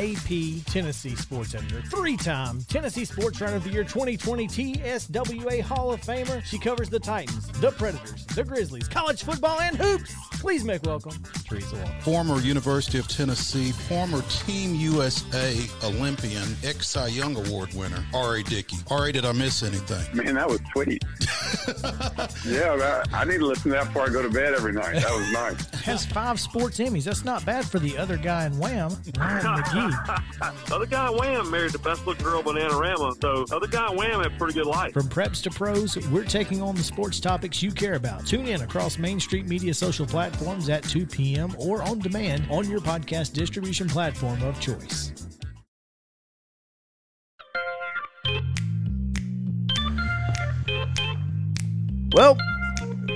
AP Tennessee Sports Editor, three time Tennessee Sports Writer of the Year 2020 TSWA Hall of Famer. She covers the Titans, the Predators, the Grizzlies, college football, and hoops. Please make welcome Teresa Walker. Former University of Tennessee, former Team USA Olympian, ex Cy Young Award winner, R.A. Dickey. R.A., did I miss anything? Man, that was sweet. yeah, I, I need to listen to that before I go to bed every night. That was nice. Has five sports Emmys. That's not bad for the other guy in Wham, Ryan McGee. other guy in Wham married the best looking girl Bananarama, so other guy in Wham had a pretty good life. From preps to pros, we're taking on the sports topics you care about. Tune in across Main Street Media social platforms at 2 p.m. or on demand on your podcast distribution platform of choice. Well,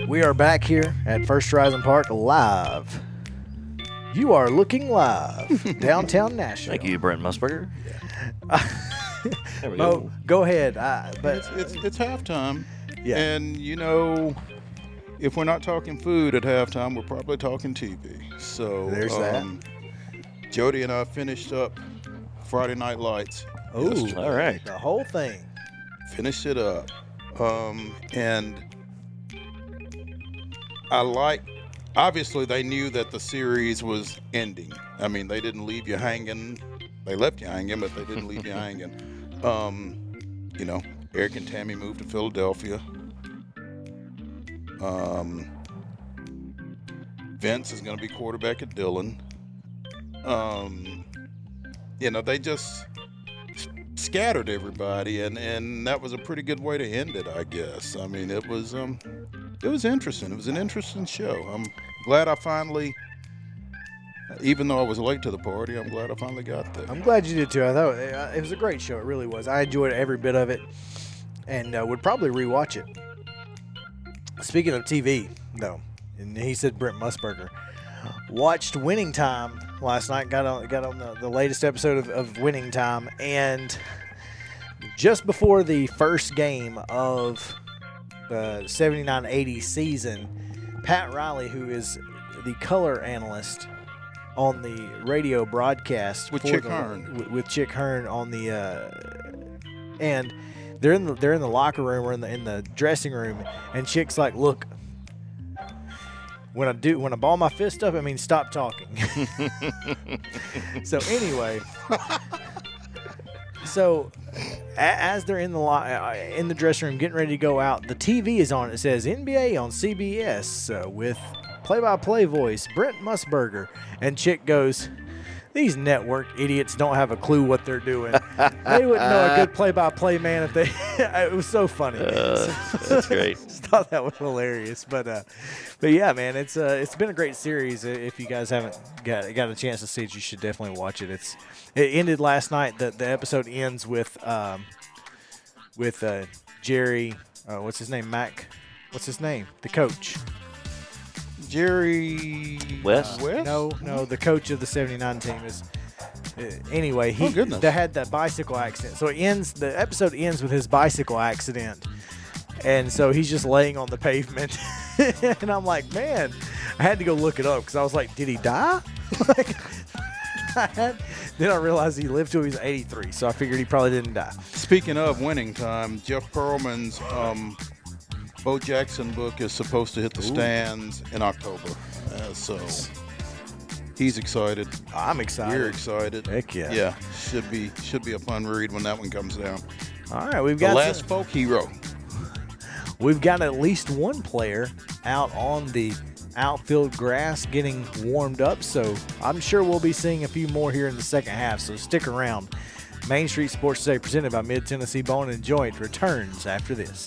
we are back here at First Horizon Park live. You are looking live downtown Nashville. Thank you, Brent Musburger. there we Mo, go. go ahead. I, but It's, it's, it's halftime. Yeah. And, you know, if we're not talking food at halftime, we're probably talking TV. So There's that. Jody and I finished up Friday Night Lights. oh, yesterday. All right. the whole thing. finished it up. Um, and I like, obviously, they knew that the series was ending. I mean, they didn't leave you hanging. They left you hanging, but they didn't leave you hanging. Um, you know, Eric and Tammy moved to Philadelphia. Um, Vince is going to be quarterback at Dillon. Um, you know, they just scattered everybody and and that was a pretty good way to end it i guess i mean it was um it was interesting it was an interesting show i'm glad i finally even though i was late to the party i'm glad i finally got there I'm glad you did too. I thought uh, it was a great show. It really was. I enjoyed every bit of it, and uh, would probably rewatch it. Speaking of TV, though, and he said Brent Musburger watched Winning Time last night. Got on got on the, the latest episode of, of Winning Time, and just before the first game of the 79-80 season, Pat Riley, who is the color analyst on the radio broadcast With Chick the- Hearn. wi- with Chick Hearn on the uh, and they're in the they're in the locker room or in the in the dressing room, and Chick's like, "Look, when I do when I ball my fist up, I mean stop talking." so anyway, so as they're in the lo- uh, in the dressing room getting ready to go out, the TV is on. It says NBA on CBS uh, with play-by-play voice Brent Musburger, and Chick goes. These network idiots don't have a clue what they're doing. they wouldn't know a good play-by-play man if they. it was so funny. Uh, that's great. Just thought that was hilarious, but uh, but yeah, man, it's uh, it's been a great series. If you guys haven't got got a chance to see it, you should definitely watch it. It's it ended last night. The the episode ends with um, with uh, Jerry. Uh, what's his name? Mac. What's his name? The coach. jerry West? west No, no, the coach of the '79 team is. Uh, anyway, he Oh, goodness. they had that bicycle accident. So it ends. The episode ends with his bicycle accident, and so he's just laying on the pavement. and I'm like, man, I had to go look it up because I was like, did he die? like, I had, then I realized he lived till he was 83, so I figured he probably didn't die. speaking of winning time jeff pearlman's um bo jackson book is supposed to hit the stands in october uh, so he's excited I'm excited. You're excited. Heck yeah. Yeah, should be should be a fun read when that one comes down. All right, we've got The last some- folk hero. We've got at least one player out on the outfield grass getting warmed up, so I'm sure we'll be seeing a few more here in the second half, so stick around. Main Street Sports Today, presented by Mid Tennessee Bone and Joint, returns after this.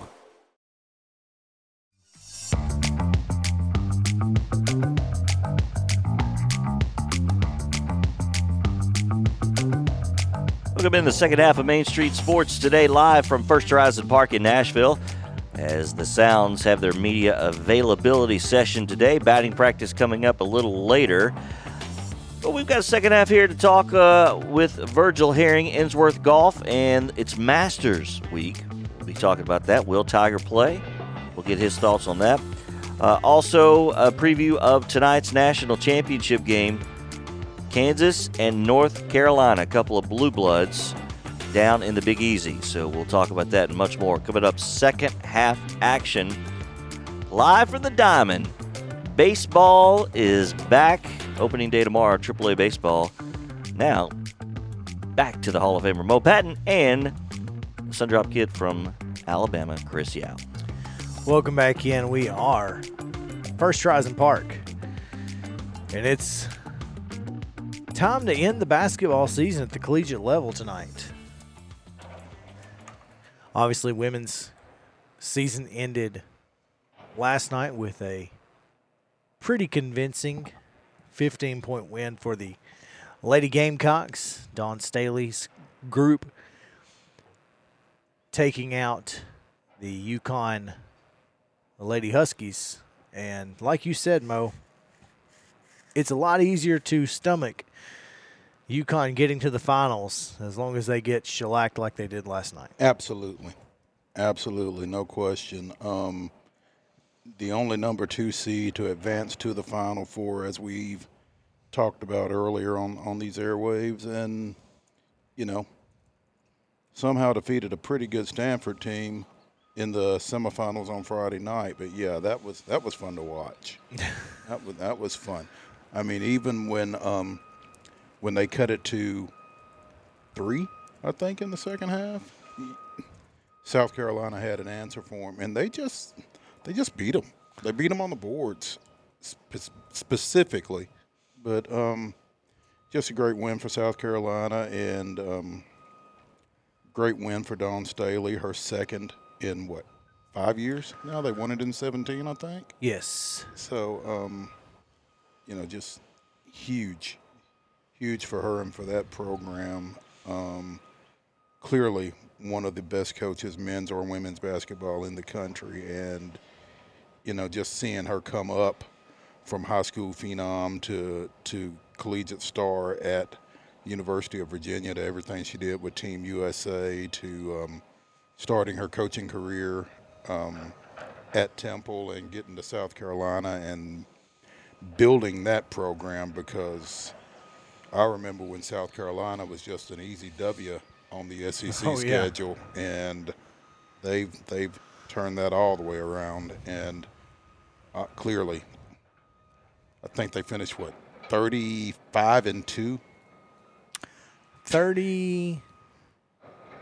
Welcome in the second half of Main Street Sports today, live from First Horizon Park in Nashville. As the Sounds have their media availability session today, batting practice coming up a little later. But we've got a second half here to talk uh, with Virgil Herring, Ensworth Golf, and it's Masters Week. We'll be talking about that. Will Tiger play? We'll get his thoughts on that. Uh, also, a preview of tonight's national championship game Kansas and North Carolina, a couple of blue bloods down in the Big Easy. So we'll talk about that and much more. Coming up, second half action live from the Diamond. Baseball is back. Opening day tomorrow, AAA baseball. Now, back to the Hall of Famer Mo Patton and Sundrop Kid from Alabama, Chris Yao. Welcome back in. We are First Horizon Park. And it's time to end the basketball season at the collegiate level tonight. Obviously, women's season ended last night with a pretty convincing 15 point win for the Lady Gamecocks. Dawn Staley's group taking out the UConn Lady Huskies. And like you said, Mo, it's a lot easier to stomach UConn getting to the finals as long as they get shellacked like they did last night. Absolutely, absolutely, no question. Um, the only number two seed to advance to the Final Four, as we've talked about earlier on on these airwaves, and you know, somehow defeated a pretty good Stanford team in the semifinals on Friday night. But yeah, that was that was fun to watch. that was that was fun. I mean, even when um, when they cut it to three, I think in the second half, South Carolina had an answer for them, and they just they just beat them. They beat them on the boards spe- specifically, but um, just a great win for South Carolina and um, great win for Dawn Staley, her second in what five years now. They won it in seventeen, I think. Yes. So, um, you know, just huge, huge for her and for that program. Um, clearly, one of the best coaches, men's or women's basketball in the country, and you know, just seeing her come up from high school phenom to to collegiate star at University of Virginia to everything she did with Team USA to um, starting her coaching career um, at Temple and getting to South Carolina and building that program because I remember when South Carolina was just an easy W on the SEC Oh, yeah. schedule, and they've they've turned that all the way around. And uh, clearly, I think they finished what thirty-five and two. 30,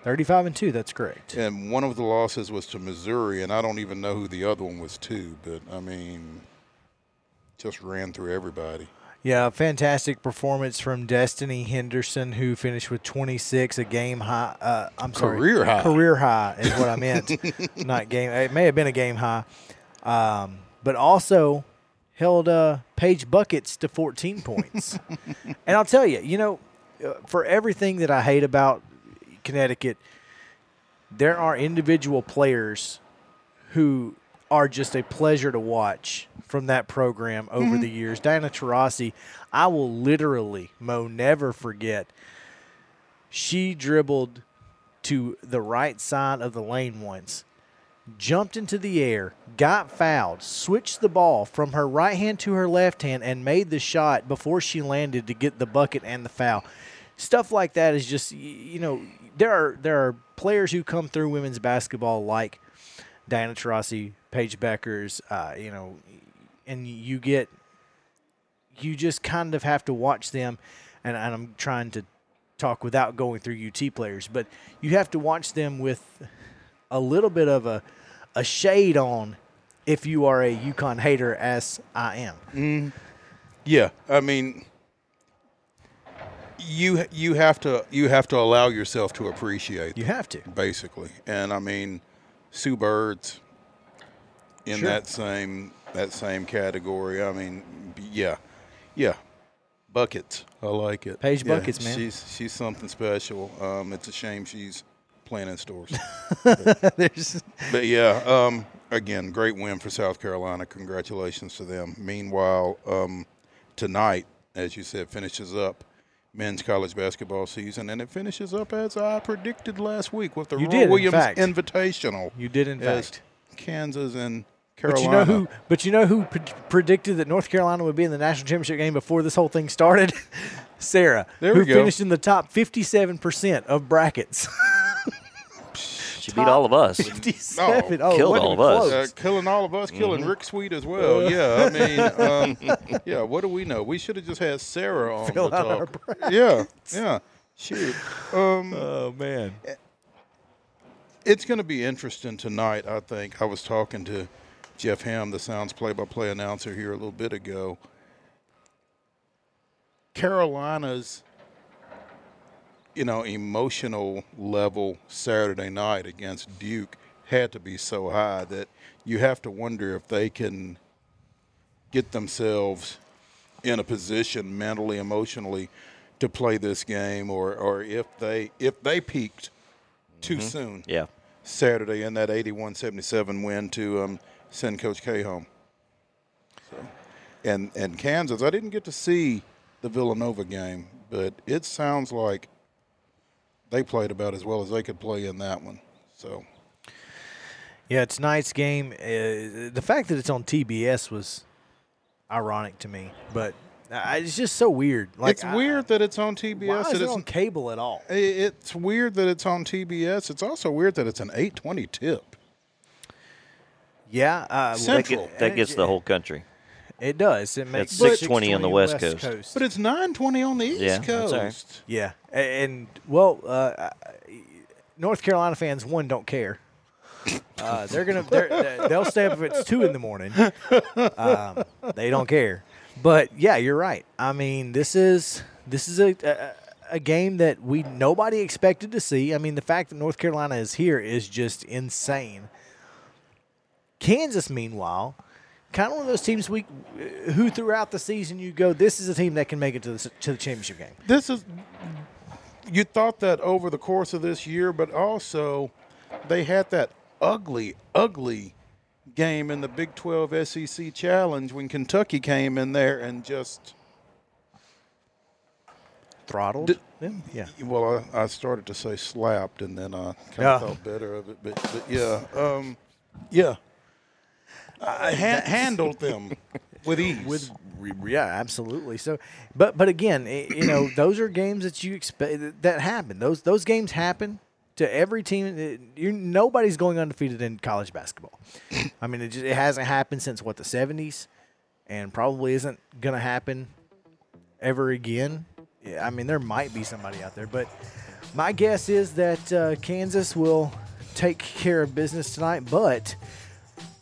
35 and 2, that's correct. And one of the losses was to Missouri, and I don't even know who the other one was to. But I mean, just ran through everybody. Yeah, fantastic performance from Destiny Henderson, who finished with 26, a game high. Uh, I'm sorry, Career high. Career high is what I meant, not game. It may have been a game high, um, but also held uh, Paige buckets to 14 points. and I'll tell you, you know, uh, for everything that I hate about Connecticut, there are individual players who are just a pleasure to watch from that program over mm-hmm. the years. Diana Taurasi, I will literally, Mo, never forget. She dribbled to the right side of the lane once, jumped into the air, got fouled, switched the ball from her right hand to her left hand, and made the shot before she landed to get the bucket and the foul. Stuff like that is just, you know, there are there are players who come through women's basketball like Diana Taurasi, Paige Bueckers, uh, you know, and you get, you just kind of have to watch them, and, and I'm trying to talk without going through UT players, but you have to watch them with a little bit of a a shade on if you are a UConn hater, as I am. Yeah, I mean, you you have to you have to allow yourself to appreciate. You have to. basically, and I mean, Sue Birds in Sure. that same that same category. I mean, yeah, yeah, buckets. I like it. Paige Yeah, Buckets, man. She's she's something special. Um, it's a shame she's playing in Storrs. There's But yeah, um, again, great win for South Carolina. Congratulations to them. Meanwhile, um, tonight, as you said, finishes up men's college basketball season, and it finishes up as I predicted last week with the You Roy did, Williams fact. Invitational. you did in fact. Kansas and Carolina. But you know who? But you know who pre- predicted that North Carolina would be in the national championship game before this whole thing started? Sarah, There who we go. finished in the top fifty-seven percent of brackets. She beat all of us. Fifty-seven. Oh, oh, killed all of us. Uh, killing all of us, killing Mm-hmm. Rick Sweet as well. Yeah, I mean, um, yeah. What do we know? We should have just had Sarah on. Fill to out our talk. Yeah, yeah. Shoot. Um, Oh man. it's going to be interesting tonight. I think I was talking to Jeff Hem, the Sounds play-by-play announcer, here a little bit ago. Carolina's, you know, emotional level Saturday night against Duke had to be so high that you have to wonder if they can get themselves in a position mentally, emotionally, to play this game, or or if they if they peaked too soon. Yeah. Saturday in that 81-77 win to um, send Coach K home. So, and and Kansas, I didn't get to see the Villanova game, but it sounds like they played about as well as they could play in that one. So Yeah, tonight's game. Uh, the fact that it's on TBS was ironic to me, but uh, it's just so weird. Like it's I- weird that it's on TBS. Why TBS. is it it's on cable at all? it's weird that it's on TBS. It's also weird that it's an 820 tip. Yeah, uh, That, Central. that gets the whole country. It does. It makes That's 620 on the West Coast. But it's 920 on the East Yeah, that's all right. Coast. Yeah, a- and well, uh, North Carolina fans one don't care. Uh, they're gonna they're, they'll stay up if it's two in the morning. Um, they don't care. But yeah, you're right. I mean, this is this is a, a a game that we nobody expected to see. I mean, the fact that North Carolina is here is just insane. Kansas, meanwhile, kind of one of those teams we who throughout the season you go, this is a team that can make it to the to the championship game. this is you thought that over the course of this year, but also they had that ugly, ugly game in the Big 12 SEC Challenge when Kentucky came in there and just throttled Did- them. Yeah. well, I, I started to say slapped, and then I kind Yeah. of thought better of it, but, but yeah, um, yeah, I ha- handled them with ease. With yeah, absolutely. So, but but again, you know, those are games that you expect that happen. Those those games happen to every team. It- You nobody's going undefeated in college basketball. I mean, it just it hasn't happened since what the '70s, and probably isn't going to happen ever again. Yeah, I mean, there might be somebody out there, but my guess is that uh, Kansas will take care of business tonight. But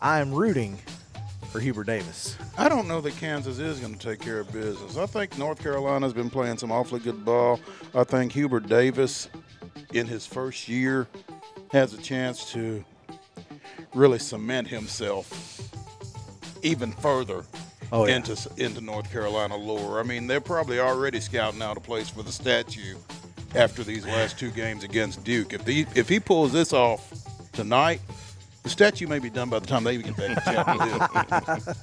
I am rooting for Hubert Davis. I don't know that Kansas is going to take care of business. I think North Carolina's been playing some awfully good ball. I think Hubert Davis, in his first year, has a chance to really cement himself even further Oh, yeah. into into North Carolina lore. I mean, they're probably already scouting out a place for the statue after these last two games against Duke. If the if he pulls this off tonight, the statue may be done by the time they even get back to.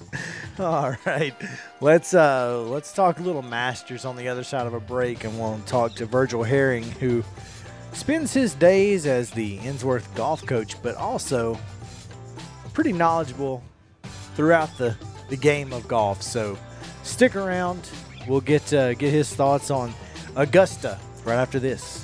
All right, let's uh, let's talk a little Masters on the other side of a break, and we'll talk to Virgil Herring, who spends his days as the Ensworth golf coach, but also pretty knowledgeable throughout the, the game of golf. So stick around. We'll get uh, get his thoughts on Augusta right after this.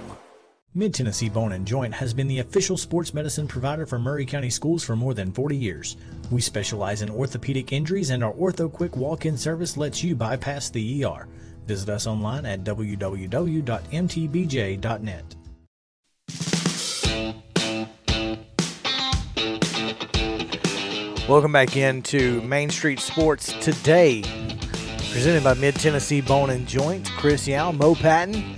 Mid Tennessee Bone and Joint has been the official sports medicine provider for Maury County schools for more than 40 years. We specialize in orthopedic injuries, and our Ortho Quick walk in service lets you bypass the ER. Visit us online at www.mtbj.net. Welcome back into Main Street Sports today, presented by Mid Tennessee Bone and Joint. Chris Yao, Mo Patton,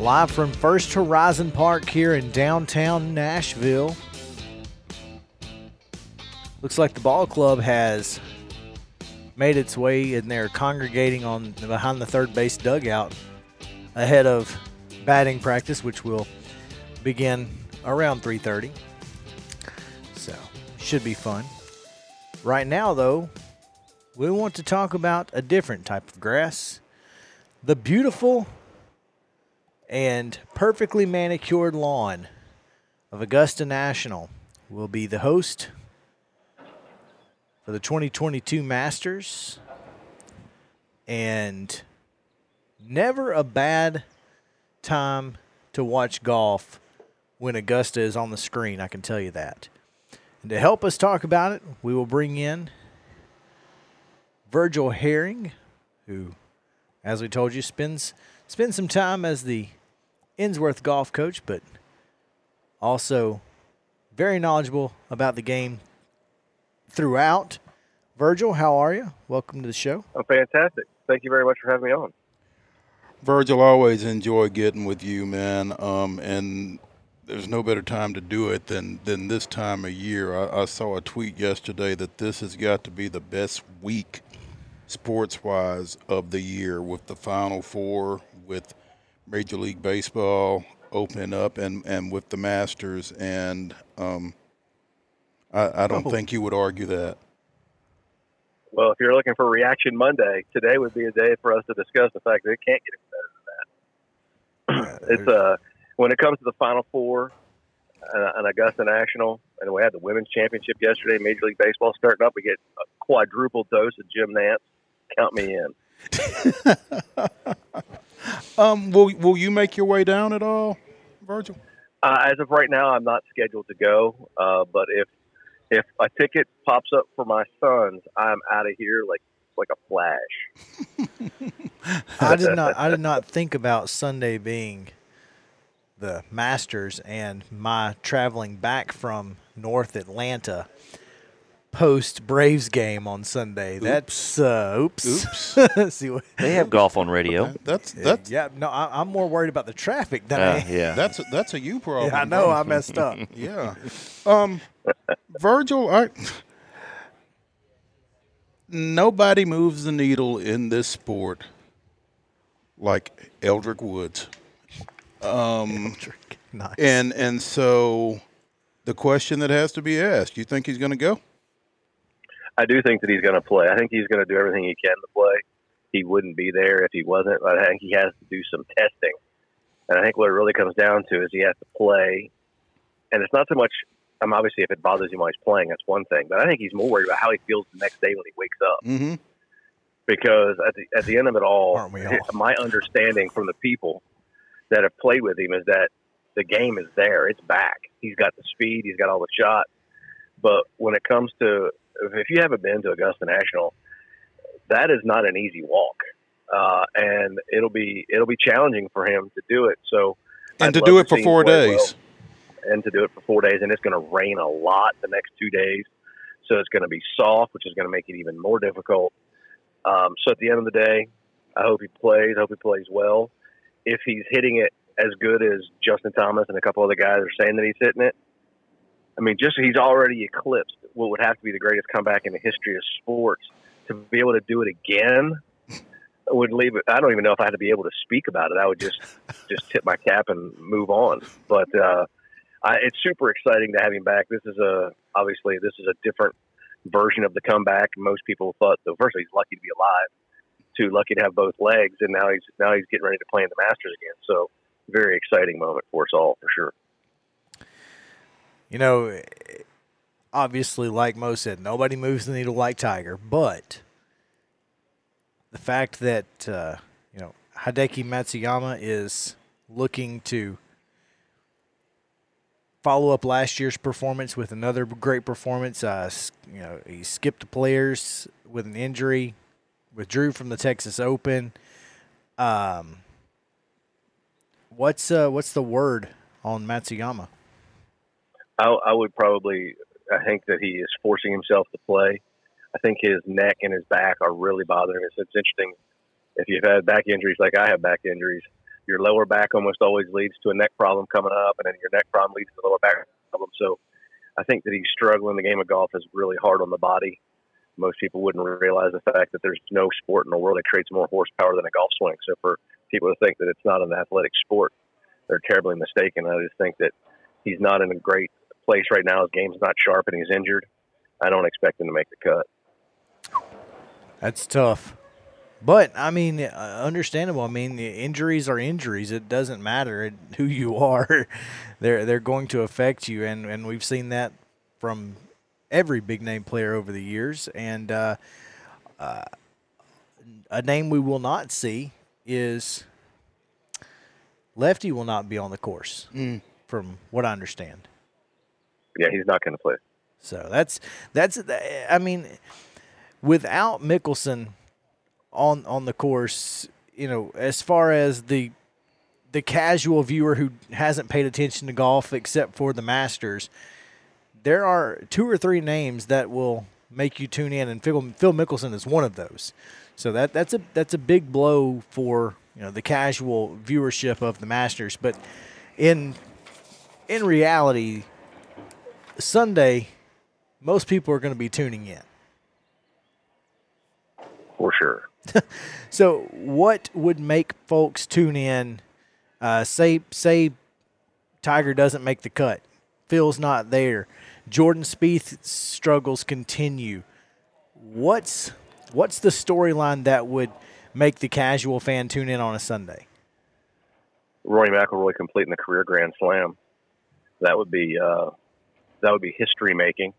live from First Horizon Park here in downtown Nashville. Looks like the ball club has made its way and they're congregating on behind the third base dugout ahead of batting practice, which will begin around 3:30. So should be fun. Right now, though, we want to talk about a different type of grass. The beautiful and perfectly manicured lawn of Augusta National will be the host for the 2022 Masters. And never a bad time to watch golf when Augusta is on the screen, I can tell you that. And to help us talk about it, we will bring in Virgil Herring, who, as we told you, spends spends some time as the Ensworth golf coach, but also very knowledgeable about the game throughout. Virgil, how are you? Welcome to the show. I'm fantastic. Thank you very much for having me on. Virgil, always enjoy getting with you, man. Um, and there's no better time to do it than than this time of year. I, I saw a tweet yesterday that this has got to be the best week, sports wise, of the year with the Final Four, with Major League Baseball opening up, and and with the Masters. And um, I, I don't Oh. think you would argue that. Well, if you're looking for Reaction Monday, today would be a day for us to discuss the fact that it can't get any better than that. it's uh, when it comes to the Final Four, uh, an Augusta National, and we had the Women's Championship yesterday. Major League Baseball starting up. We get a quadruple dose of Jim Nantz. Count me in. Um, will will you make your way down at all, Virgil? Uh, as of right now, I'm not scheduled to go. Uh, but if if a ticket pops up for my sons, I'm out of here like like a flash. I did not I did not think about Sunday being the Masters and my traveling back from North Atlanta post Braves game on Sunday. That's uh, oops. Oops. See what? They have golf on radio. That's that's yeah. No, I, I'm more worried about the traffic than Uh, I. yeah. that's a, that's a you problem. Yeah, I know. I messed up. Yeah. Um, Virgil, I nobody moves the needle in this sport like Eldrick Woods. Um, nice. and and so the question that has to be asked: You think he's going to go? I do think that he's going to play. I think he's going to do everything he can to play. He wouldn't be there if he wasn't. But I think he has to do some testing. And I think what it really comes down to is he has to play. And it's not so much. I'm obviously if it bothers him while he's playing, that's one thing. But I think he's more worried about how he feels the next day when he wakes up. Mm-hmm. Because at the at the end of it all, all? my understanding from the people that have played with him is that the game is there. It's back. He's got the speed. He's got all the shots. But when it comes to if you haven't been to Augusta National, that is not an easy walk, uh, and it'll be it'll be challenging for him to do it. So, And I'd to do it for four days. well, and to do it for four days, and it's going to rain a lot the next two days, so it's going to be soft, which is going to make it even more difficult. Um, so at the end of the day, I hope he plays. I hope he plays well. If he's hitting it as good as Justin Thomas and a couple other guys are saying that he's hitting it, I mean, just he's already eclipsed what would have to be the greatest comeback in the history of sports. To be able to do it again would leave it. I don't even know if I had to be able to speak about it. I would just just tip my cap and move on. But uh, I, it's super exciting to have him back. This is a obviously this is a different version of the comeback. Most people thought, so first he's lucky to be alive, two lucky to have both legs, and now he's now he's getting ready to play in the Masters again. So very exciting moment for us all for sure. You know, obviously, like Mo said, nobody moves the needle like Tiger, but the fact that uh, you know Hideki Matsuyama is looking to follow up last year's performance with another great performance. Uh, you know, he skipped the players with an injury, withdrew from the Texas Open. Um, what's uh, what's the word on Matsuyama? I, I would probably. I think that he is forcing himself to play. I think his neck and his back are really bothering us. It's interesting. If you've had back injuries like I have back injuries, your lower back almost always leads to a neck problem coming up, and then your neck problem leads to a lower back problem. So I think that he's struggling. The game of golf is really hard on the body. Most people wouldn't realize the fact that there's no sport in the world that creates more horsepower than a golf swing. So for people to think that it's not an athletic sport, they're terribly mistaken. I just think that he's not in a great place right now. His game's not sharp, and he's injured. I don't expect him to make the cut. That's tough. But I mean, uh, understandable. I mean, the injuries are injuries. It doesn't matter who you are; they're they're going to affect you, and and we've seen that from every big name player over the years. And uh, uh, a name we will not see is Lefty will not be on the course, from what I understand. Yeah, he's not going to play. So that's that's I mean, without Mickelson on on the course, you know, as far as the the casual viewer who hasn't paid attention to golf except for the Masters, there are two or three names that will make you tune in, and Phil, Phil Mickelson is one of those. So that that's a that's a big blow for you know the casual viewership of the Masters. But in in reality, Sunday, most people are going to be tuning in. For sure. So, what would make folks tune in? Uh, say, say, Tiger doesn't make the cut. Phil's not there. Jordan Spieth struggles continue. What's what's the storyline that would make the casual fan tune in on a Sunday? Rory McIlroy completing the career Grand Slam. That would be uh, that would be history making.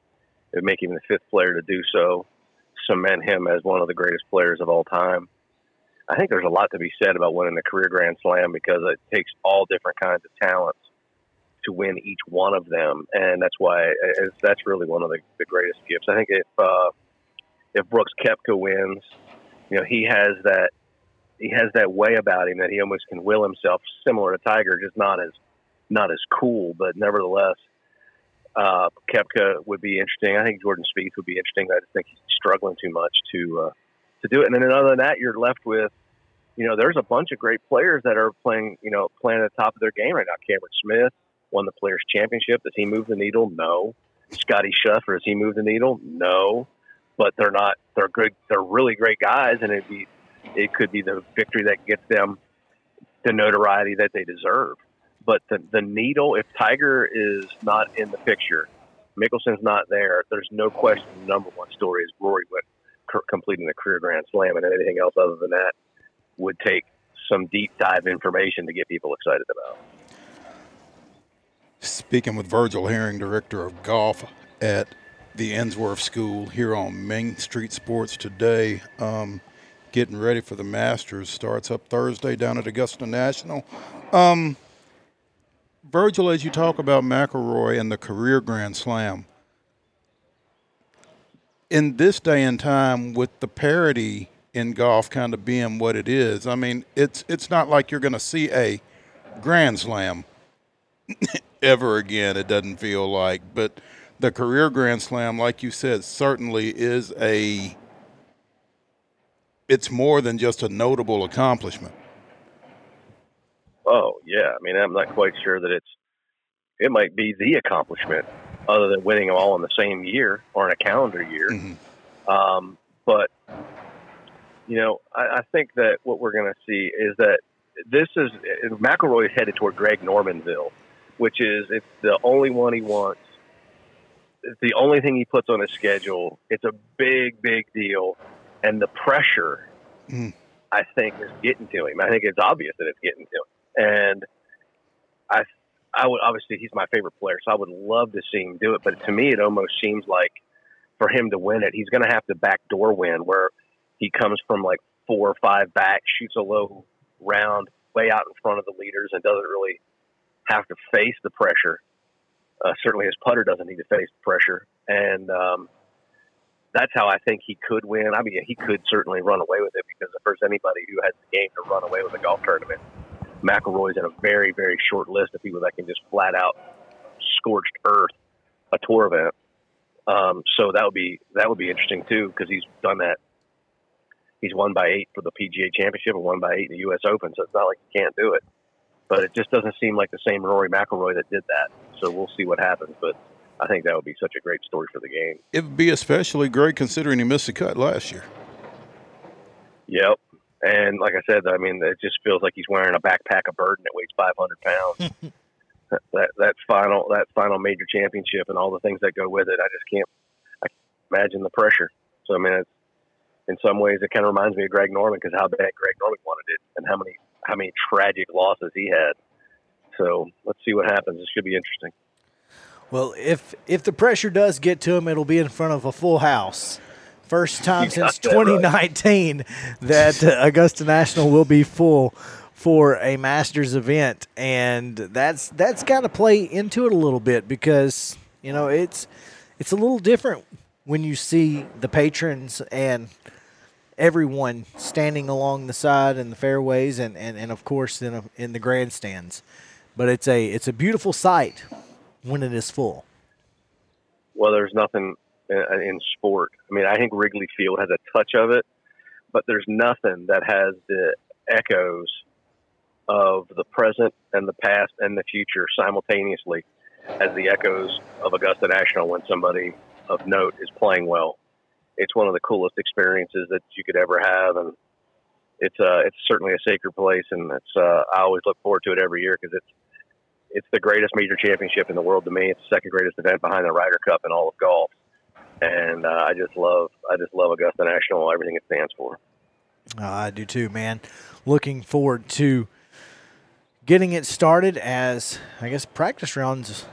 It would make him the fifth player to do so, cement him as one of the greatest players of all time. I think there's a lot to be said about winning the career Grand Slam because it takes all different kinds of talents to win each one of them, and that's why it's, that's really one of the, the greatest gifts. I think if uh, if Brooks Koepka wins, you know he has that he has that way about him that he almost can will himself, similar to Tiger, just not as not as cool, but nevertheless, Uh, Koepka would be interesting. I think Jordan Spieth would be interesting. I just think he's struggling too much to uh, to do it. And then other than that, you're left with, you know, there's a bunch of great players that are playing, you know, playing at the top of their game right now. Cameron Smith won the Players Championship. Does he move the needle? No. Scotty Scheffler, does he move the needle? No. But they're not. They're good. They're really great guys, and it'd be, it could be the victory that gets them the notoriety that they deserve. But the, the needle, if Tiger is not in the picture, Mickelson's not there, there's no question the number one story is Rory completing the career Grand Slam, and anything else other than that would take some deep dive information to get people excited about. Speaking with Virgil Herring, director of golf at the Ensworth School here on Main Street Sports today. Um, getting ready for the Masters starts up Thursday down at Augusta National. Um, Virgil, as you talk about McIlroy and the career Grand Slam, in this day and time, with the parity in golf kind of being what it is, I mean, it's it's not like you're going to see a Grand Slam ever again. It doesn't feel like, but the career Grand Slam, like you said, certainly is a. It's more than just a notable accomplishment. Oh yeah, I mean, I'm not quite sure that it's. It might be the accomplishment, other than winning them all in the same year or in a calendar year. Mm-hmm. Um, but you know, I, I think that what we're going to see is that this is McIlroy is headed toward Greg Normanville, which is it's the only one he wants. It's the only thing he puts on his schedule. It's a big, big deal, and the pressure, Mm. I think, is getting to him. I think it's obvious that it's getting to him, and I, I would obviously he's my favorite player, so I would love to see him do it. But to me, it almost seems like for him to win it, he's going to have to backdoor win, where he comes from like four or five back, shoots a low round way out in front of the leaders, and doesn't really have to face the pressure. Uh, certainly, his putter doesn't need to face the pressure, and um, that's how I think he could win. I mean, he could certainly run away with it because if there's anybody who has the game to run away with a golf tournament, McIlroy's in a very, very short list of people that can just flat out scorched earth a tour event. Um, so that would be that would be interesting too because he's done that. He's won by eight for the PGA Championship and won by eight in the U.S. Open, so it's not like he can't do it. But it just doesn't seem like the same Rory McIlroy that did that. So we'll see what happens. But I think that would be such a great story for the game. It would be especially great considering he missed the cut last year. Yep. And like I said, I mean, it just feels like he's wearing a backpack of burden that weighs 500 pounds. that, that that final that final major championship and all the things that go with it, I just can't. I can't imagine the pressure. So I mean, it's, in some ways, it kind of reminds me of Greg Norman because how bad Greg Norman wanted it and how many how many tragic losses he had. So let's see what happens. This should be interesting. Well, if if the pressure does get to him, it'll be in front of a full house. First time since that right. 2019 that uh, Augusta National will be full for a Masters event, and that's that's got to play into it a little bit because you know it's it's a little different when you see the patrons and everyone standing along the side and the fairways and, and, and of course in a, in the grandstands. But it's a it's a beautiful sight when it is full. well, there's nothing in, sport. I mean, I think Wrigley Field has a touch of it, but there's nothing that has the echoes of the present and the past and the future simultaneously as the echoes of Augusta National when somebody of note is playing well. It's one of the coolest experiences that you could ever have, and it's uh, it's certainly a sacred place, and it's uh, I always look forward to it every year because it's it's the greatest major championship in the world to me. It's the second greatest event behind the Ryder Cup in all of golf, and uh, I just love I just love Augusta National, everything it stands for. Uh, I do too, man. Looking forward to getting it started as I guess practice rounds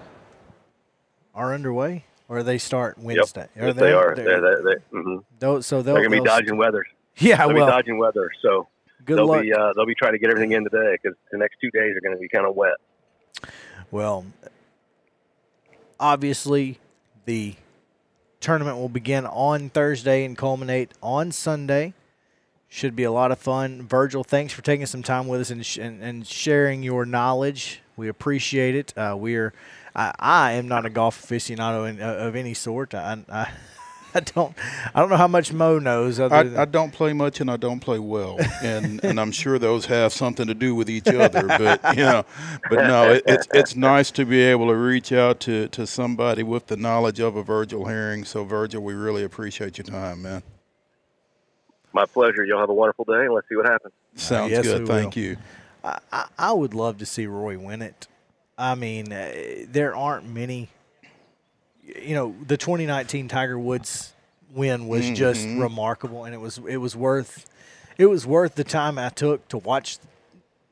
are underway, or they start Wednesday. Yep. Yes, they are. They're, they're, they're, mm-hmm. Those, so they'll, they're gonna be dodging weather. Yeah, they'll well, be dodging weather. So Good they'll luck. be uh, they'll be trying to get everything in today because the next two days are going to be kind of wet. Well, obviously, the tournament will begin on Thursday and culminate on Sunday. Should be a lot of fun. Virgil, thanks for taking some time with us and, sh- and, and sharing your knowledge We appreciate it. Uh, we're I, I am not a golf aficionado in, uh, of any sort. I, I I don't I don't know how much Mo knows. Other I, than, I don't play much and I don't play well, and and I'm sure those have something to do with each other. But you know, but no, it, it's it's nice to be able to reach out to to somebody with the knowledge of a Virgil Herring. So Virgil, we really appreciate your time, man. My pleasure. Y'all have a wonderful day, and let's see what happens. Sounds yes, good. Thank will. you. I, I, I would love to see Roy win it. I mean, uh, there aren't many. You know, the 2019 Tiger Woods win was just Mhm. remarkable, and it was it was worth it was worth the time I took to watch.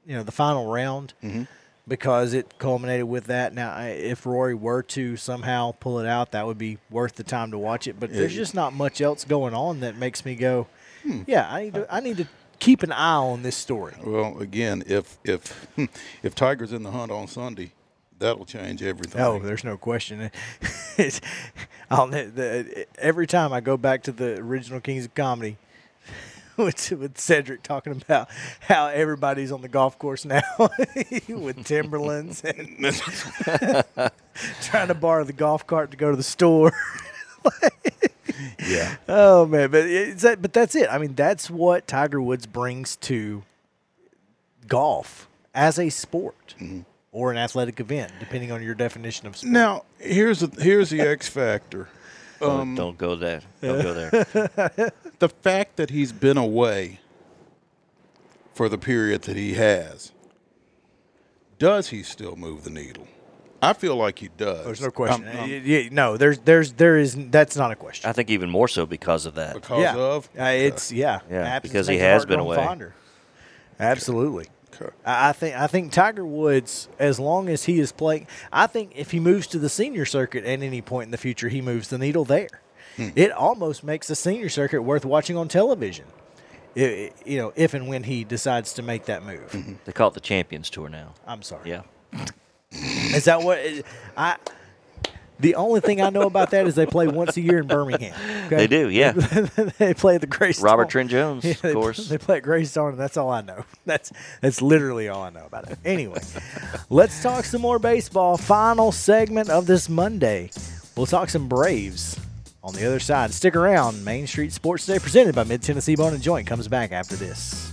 You know, the final round Mhm. because it culminated with that. Now, if Rory were to somehow pull it out, that would be worth the time to watch it. But there's just not much else going on that makes me go, yeah, I need to I need to keep an eye on this story. Well, again, if if if Tiger's in the hunt on Sunday, that'll change everything. Oh, there's no question. I'll, the, every time I go back to the original Kings of Comedy with, with Cedric talking about how everybody's on the golf course now with Timberlands and trying to borrow the golf cart to go to the store. yeah. Oh man, but it's that, but that's it. I mean, that's what Tiger Woods brings to golf as a sport mm-hmm. Or an athletic event, depending on your definition of sport. Now here's the here's the X factor. Don't- Um, don't go there. Don't go there. the fact that he's been away for the period that he has, does he still move the needle? I feel like he does. There's no question. I'm- I'm- Y- y- no, there's there's there is that's not a question. I think even more so because of that. because yeah, of Uh, it's yeah, Yeah, Absence because he has been away. fonder. Absolutely. Okay. I I think I think Tiger Woods, as long as he is playing, I think if he moves to the senior circuit at any point in the future, he moves the needle there. Hmm. It almost makes the senior circuit worth watching on television. I- I- you know, if and when he decides to make that move. They call it the Champions Tour now. I'm sorry. Yeah. Is that what I? The only thing I know about that is they play once a year in Birmingham. okay? They do, yeah. they play at the Greystone. Robert Trent Jones, Yeah, of course. They play at Greystone, and that's all I know. That's that's literally all I know about it. Anyway, let's talk some more baseball. Final segment of this Monday. We'll talk some Braves on the other side. Stick around. Main Street Sports Day, presented by Mid Tennessee Bone and Joint, comes back after this.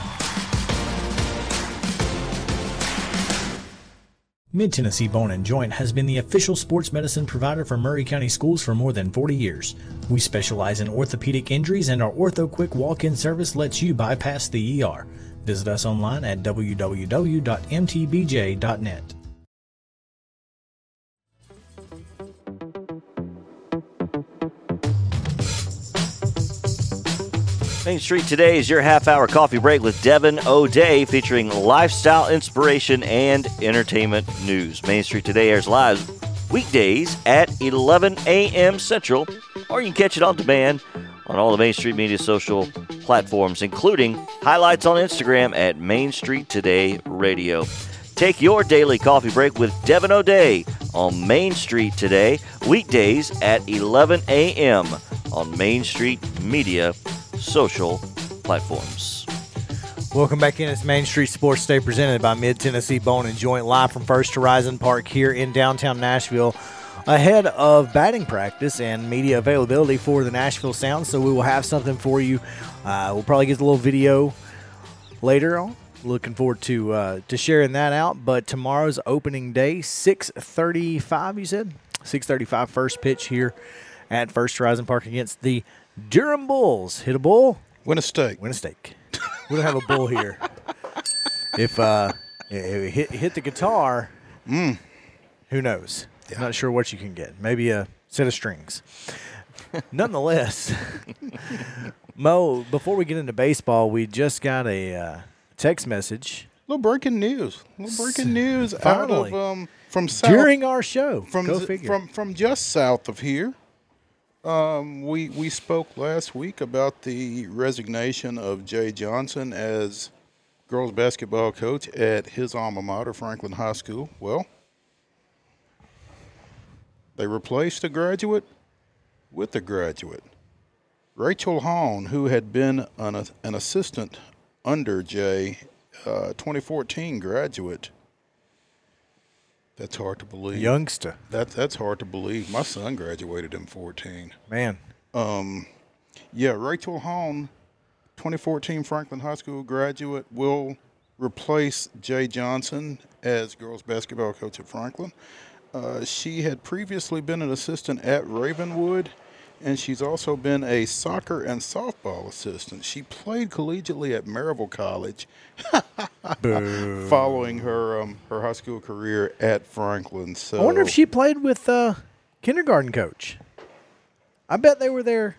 Mid Tennessee Bone and Joint has been the official sports medicine provider for Maury County Schools for more than 40 years. We specialize in orthopedic injuries, and our Ortho Quick walk in service lets you bypass the ER. Visit us online at www.mtbj.net. Main Street today is your half hour coffee break with Devin O'Day featuring lifestyle inspiration and entertainment news. Main Street today airs live weekdays at 11 a.m. Central, or you can catch it on demand on all the Main Street Media social platforms, including highlights on Instagram at Main Street Today Radio. Take your daily coffee break with Devin O'Day on Main Street today, weekdays at 11 a.m. on Main Street Media social platforms. Welcome back in. It's Main Street Sports Day presented by Mid Tennessee Bone and Joint live from First Horizon Park here in downtown Nashville ahead of batting practice and media availability for the Nashville Sound. So we will have something for you. Uh, we'll probably get a little video later on. Looking forward to uh, to sharing that out. But tomorrow's opening day, six thirty five. You said six thirty five. First pitch here at First Horizon Park against the Durham Bulls. Hit a bull. Win a steak. Win a steak. we don't have a bull here. If uh, if hit hit the guitar, mm. who knows? Not sure what you can get. Maybe a set of strings. Nonetheless, Mo, before we get into baseball, we just got a uh, text message. A little breaking news. A little breaking news Finally. out of um, from south, during our show. From Go figure. from from just south of here. Um, we we spoke last week about the resignation of Jay Johnson as girls basketball coach at his alma mater, Franklin High School. Well, they replaced a graduate with a graduate. Rachel Hahn, who had been an, an assistant under Jay, uh, 2014 graduate. That's hard to believe. Youngster. That that's hard to believe. My son graduated in 14. Man. Um, yeah, Rachel Hahn, 2014 Franklin High School graduate, will replace Jay Johnson as girls basketball coach at Franklin. Uh, she had previously been an assistant at Ravenwood, and she's also been a soccer and softball assistant. She played collegiately at Maryville College, following her um, her high school career at Franklin. So I wonder if she played with uh, kindergarten coach. I bet they were there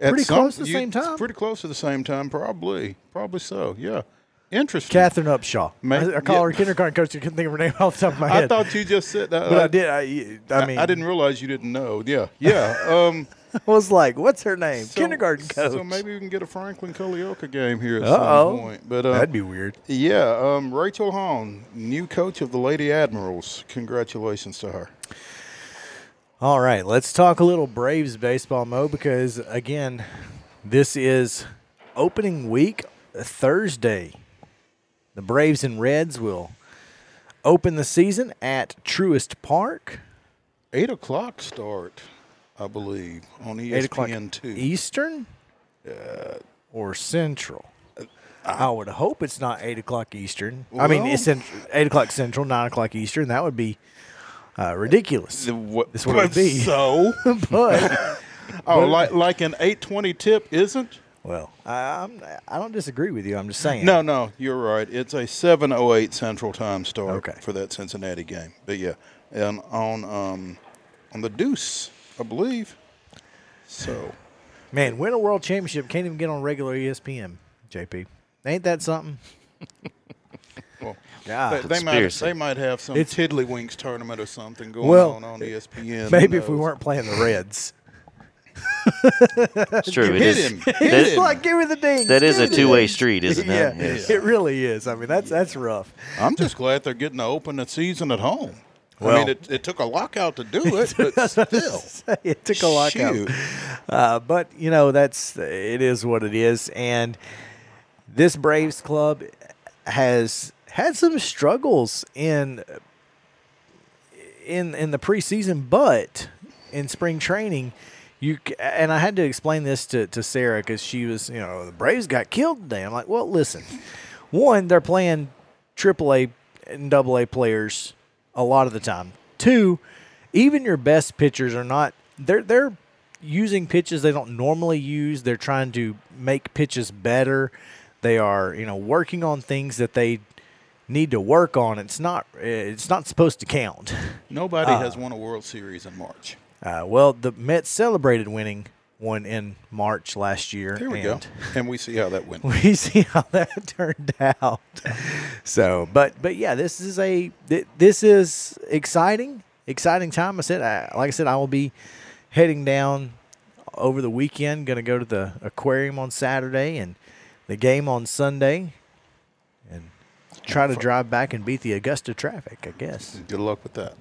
pretty some- close at the you- same time. Pretty close at the same time, probably. Probably so. Yeah. Interesting. Catherine Upshaw. I, I call yeah. her kindergarten coach. I couldn't think of her name off the top of my head. I thought you just said that. but I did. I, I mean, I didn't realize you didn't know. Yeah. Yeah. Um, I was like, "What's her name?" so- kindergarten coach. So maybe we can get a Franklin Culleoka game here at Uh-oh. some point. But uh, That'd be weird. Yeah. Um, Rachel Hahn, new coach of the Lady Admirals. Congratulations to her. All right, let's talk a little Braves baseball, Mo, because again, this is opening week Thursday. The Braves and Reds will open the season at Truist Park. Eight o'clock start, I believe, on E Eight o'clock ESPN two. Eastern Uh, or Central. I would hope it's not eight o'clock Eastern. I mean, it's cent- eight o'clock Central, nine o'clock Eastern. That would be uh, ridiculous. What, That's what it would be. So, but oh, but- like like an eight twenty tip isn't? Well, I, I'm, I don't disagree with you. I'm just saying. No, no, you're right. It's a 7:08 Central Time start Okay. for that Cincinnati game. But yeah, and on um, on the Deuce, I believe. So Man, win a world championship can't even get on regular ESPN. JP, ain't that something? well, God. they, they might, they might have some It's- Tiddlywinks tournament or something going Well, on on ESPN. Maybe if we weren't playing the Reds. It's true. It Hit is. him. Hit It's him. like give me the ding. that is a two-way street, isn't yeah, it? Yes. it really is. I mean, that's that's rough. I'm just glad they're getting to open the season at home. I mean, it, it took a lockout to do it, but still. it took a lockout. Shoot. Uh, but you know that's it is what it is, and this Braves club has had some struggles in in in the preseason, but in spring training. You and I had to explain this to, to Sarah because she was, you know, the Braves got killed today. I'm like, well, listen, one, they're playing AAA and AA players a lot of the time. Two, even your best pitchers are not they're they're using pitches they don't normally use. They're trying to make pitches better. They are, you know, working on things that they need to work on. It's not it's not supposed to count. Nobody Uh, has won a World Series in March. Uh, well, the Mets celebrated winning one in March last year. Here we and go. And we see how that went. We see how that turned out. So, but but yeah, this is a this is exciting, exciting time. I said, I, like I said, I will be heading down over the weekend. Going to go to the aquarium on Saturday and the game on Sunday, and try to drive back and beat the Augusta traffic. I guess. Good luck with that.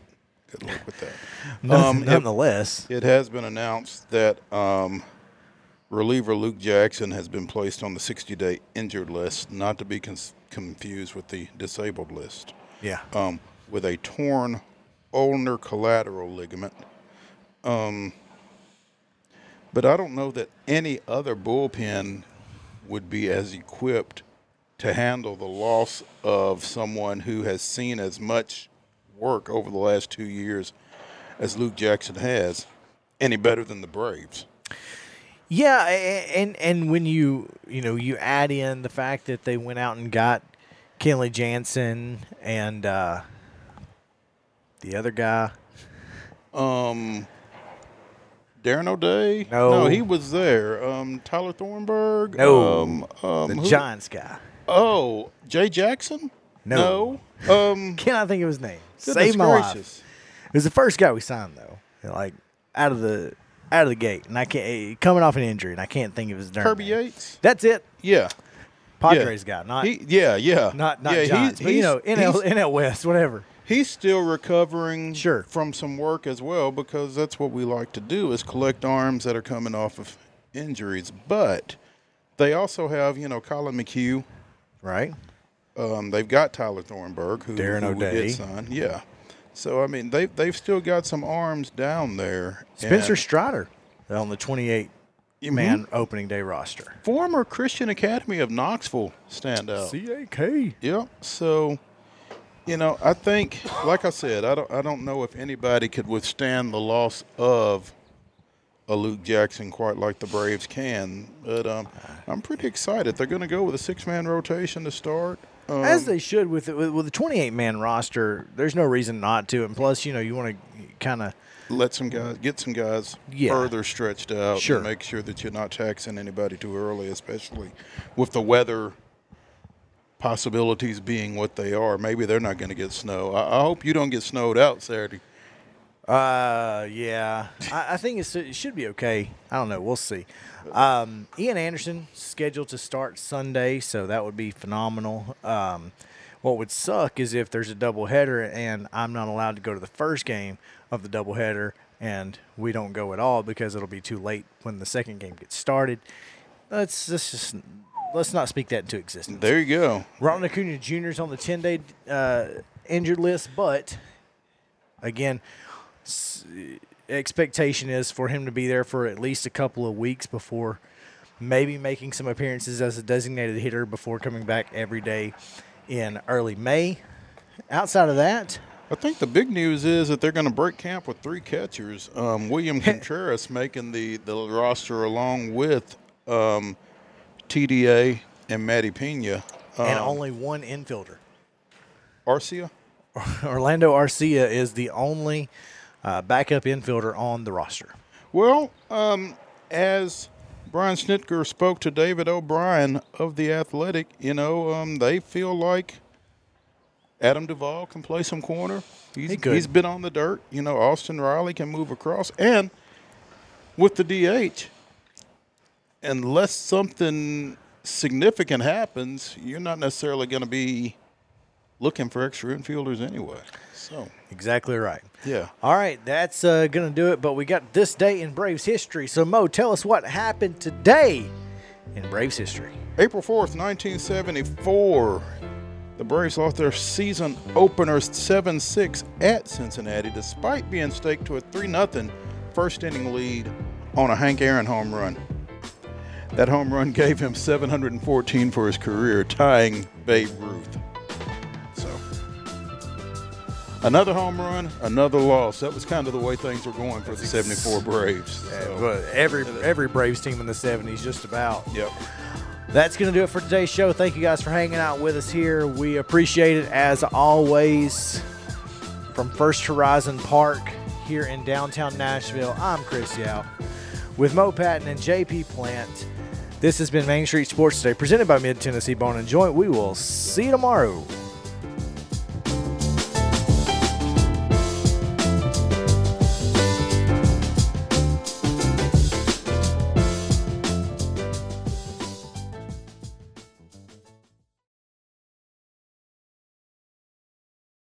Good luck with that. None- it- nonetheless. it, has been announced that um, reliever Luke Jackson has been placed on the 60-day injured list, not to be cons- confused with the disabled list. Yeah. Um, with a torn ulnar collateral ligament. Um, but I don't know that any other bullpen would be as equipped to handle the loss of someone who has seen as much work over the last two years as Luke Jackson has, any better than the Braves. Yeah, and and when you you know you add in the fact that they went out and got Kenley Jansen and uh, the other guy, Um, Darren O'Day? No. he was there. Um, Tyler Thornburg? No. Um, um, the who- Giants guy. Oh, Jay Jackson? No. No. Um, Cannot think of his name. Save my life. It was the first guy we signed though, like out of the out of the gate, and I can't eh, coming off an injury, and I can't think of his darn Kirby name. Yates? That's it. Yeah. Padres Yeah. guy, not He, yeah, yeah. not not yeah, Giants, he's, but you know NL NL West, whatever. He's still recovering Sure. from some work as well because that's what we like to do is collect arms that are coming off of injuries. But they also have, you know, Collin McHugh. Right. Um, they've got Tyler Thornburg, who, Darren O'Day. did sign. Yeah. So I mean, they they've still got some arms down there. Spencer Strider on the 28 man opening day roster. former Christian Academy of Knoxville standout. CAK. Yep. So, you know, I think, like I said, I don't, I don't know if anybody could withstand the loss of a Luke Jackson quite like the Braves can. But um, I'm pretty excited. They're going to go with a six-man rotation to start. Um, As they should with with, with the 28 man roster. There's no reason not to. And plus, you know, you want to kind of let some guys get some guys Yeah. further stretched out. Sure. And make sure that you're not taxing anybody too early, especially with the weather possibilities being what they are. Maybe they're not going to get snow. I, I hope you don't get snowed out Saturday. Uh, yeah. I, I think it's, it should be okay. I don't know. We'll see. Um, Ian Anderson scheduled to start Sunday, so that would be phenomenal. Um, what would suck is if there's a doubleheader and I'm not allowed to go to the first game of the doubleheader and we don't go at all because it'll be too late when the second game gets started. Let's, let's just let's not speak that into existence. There you go. Ronald Acuna Jr. is on the 10 day uh, injured list, but again, expectation is for him to be there for at least a couple of weeks before maybe making some appearances as a designated hitter before coming back every day in early May. Outside of that, I think the big news is that they're going to break camp with three catchers. Um, William Contreras making the, the roster along with um, TDA and Manny Piña. Um, and only one infielder. Arcia? Orlando Arcia is the only uh, backup infielder on the roster. Well, um, as Brian Snitker spoke to David O'Brien of the Athletic, you know, um, they feel like Adam Duvall can play some corner. He's, He he's been on the dirt. You know, Austin Riley can move across. And with the DH, unless something significant happens, you're not necessarily going to be looking for extra infielders anyway. So, Exactly right. yeah. All right, that's uh, going to do it. But we got this day in Braves history. So, Mo, tell us what happened today in Braves history. April 4th, 1974, the Braves lost their season opener 7 6 at Cincinnati despite being staked to a 3 0 first inning lead on a Hank Aaron home run. That home run gave him 714 for his career, tying Babe Ruth. Another home run, another loss. That was kind of the way things were going for the 74 Braves. Yeah, So, but every every Braves team in the '70s, just about. yep. That's going to do it for today's show. Thank you guys for hanging out with us here. We appreciate it as always. From First Horizon Park here in downtown Nashville, I'm Chris Yao with Mo Patton and JP Plant. This has been Main Street Sports Today, presented by Mid Tennessee Bone and Joint. We will see you tomorrow.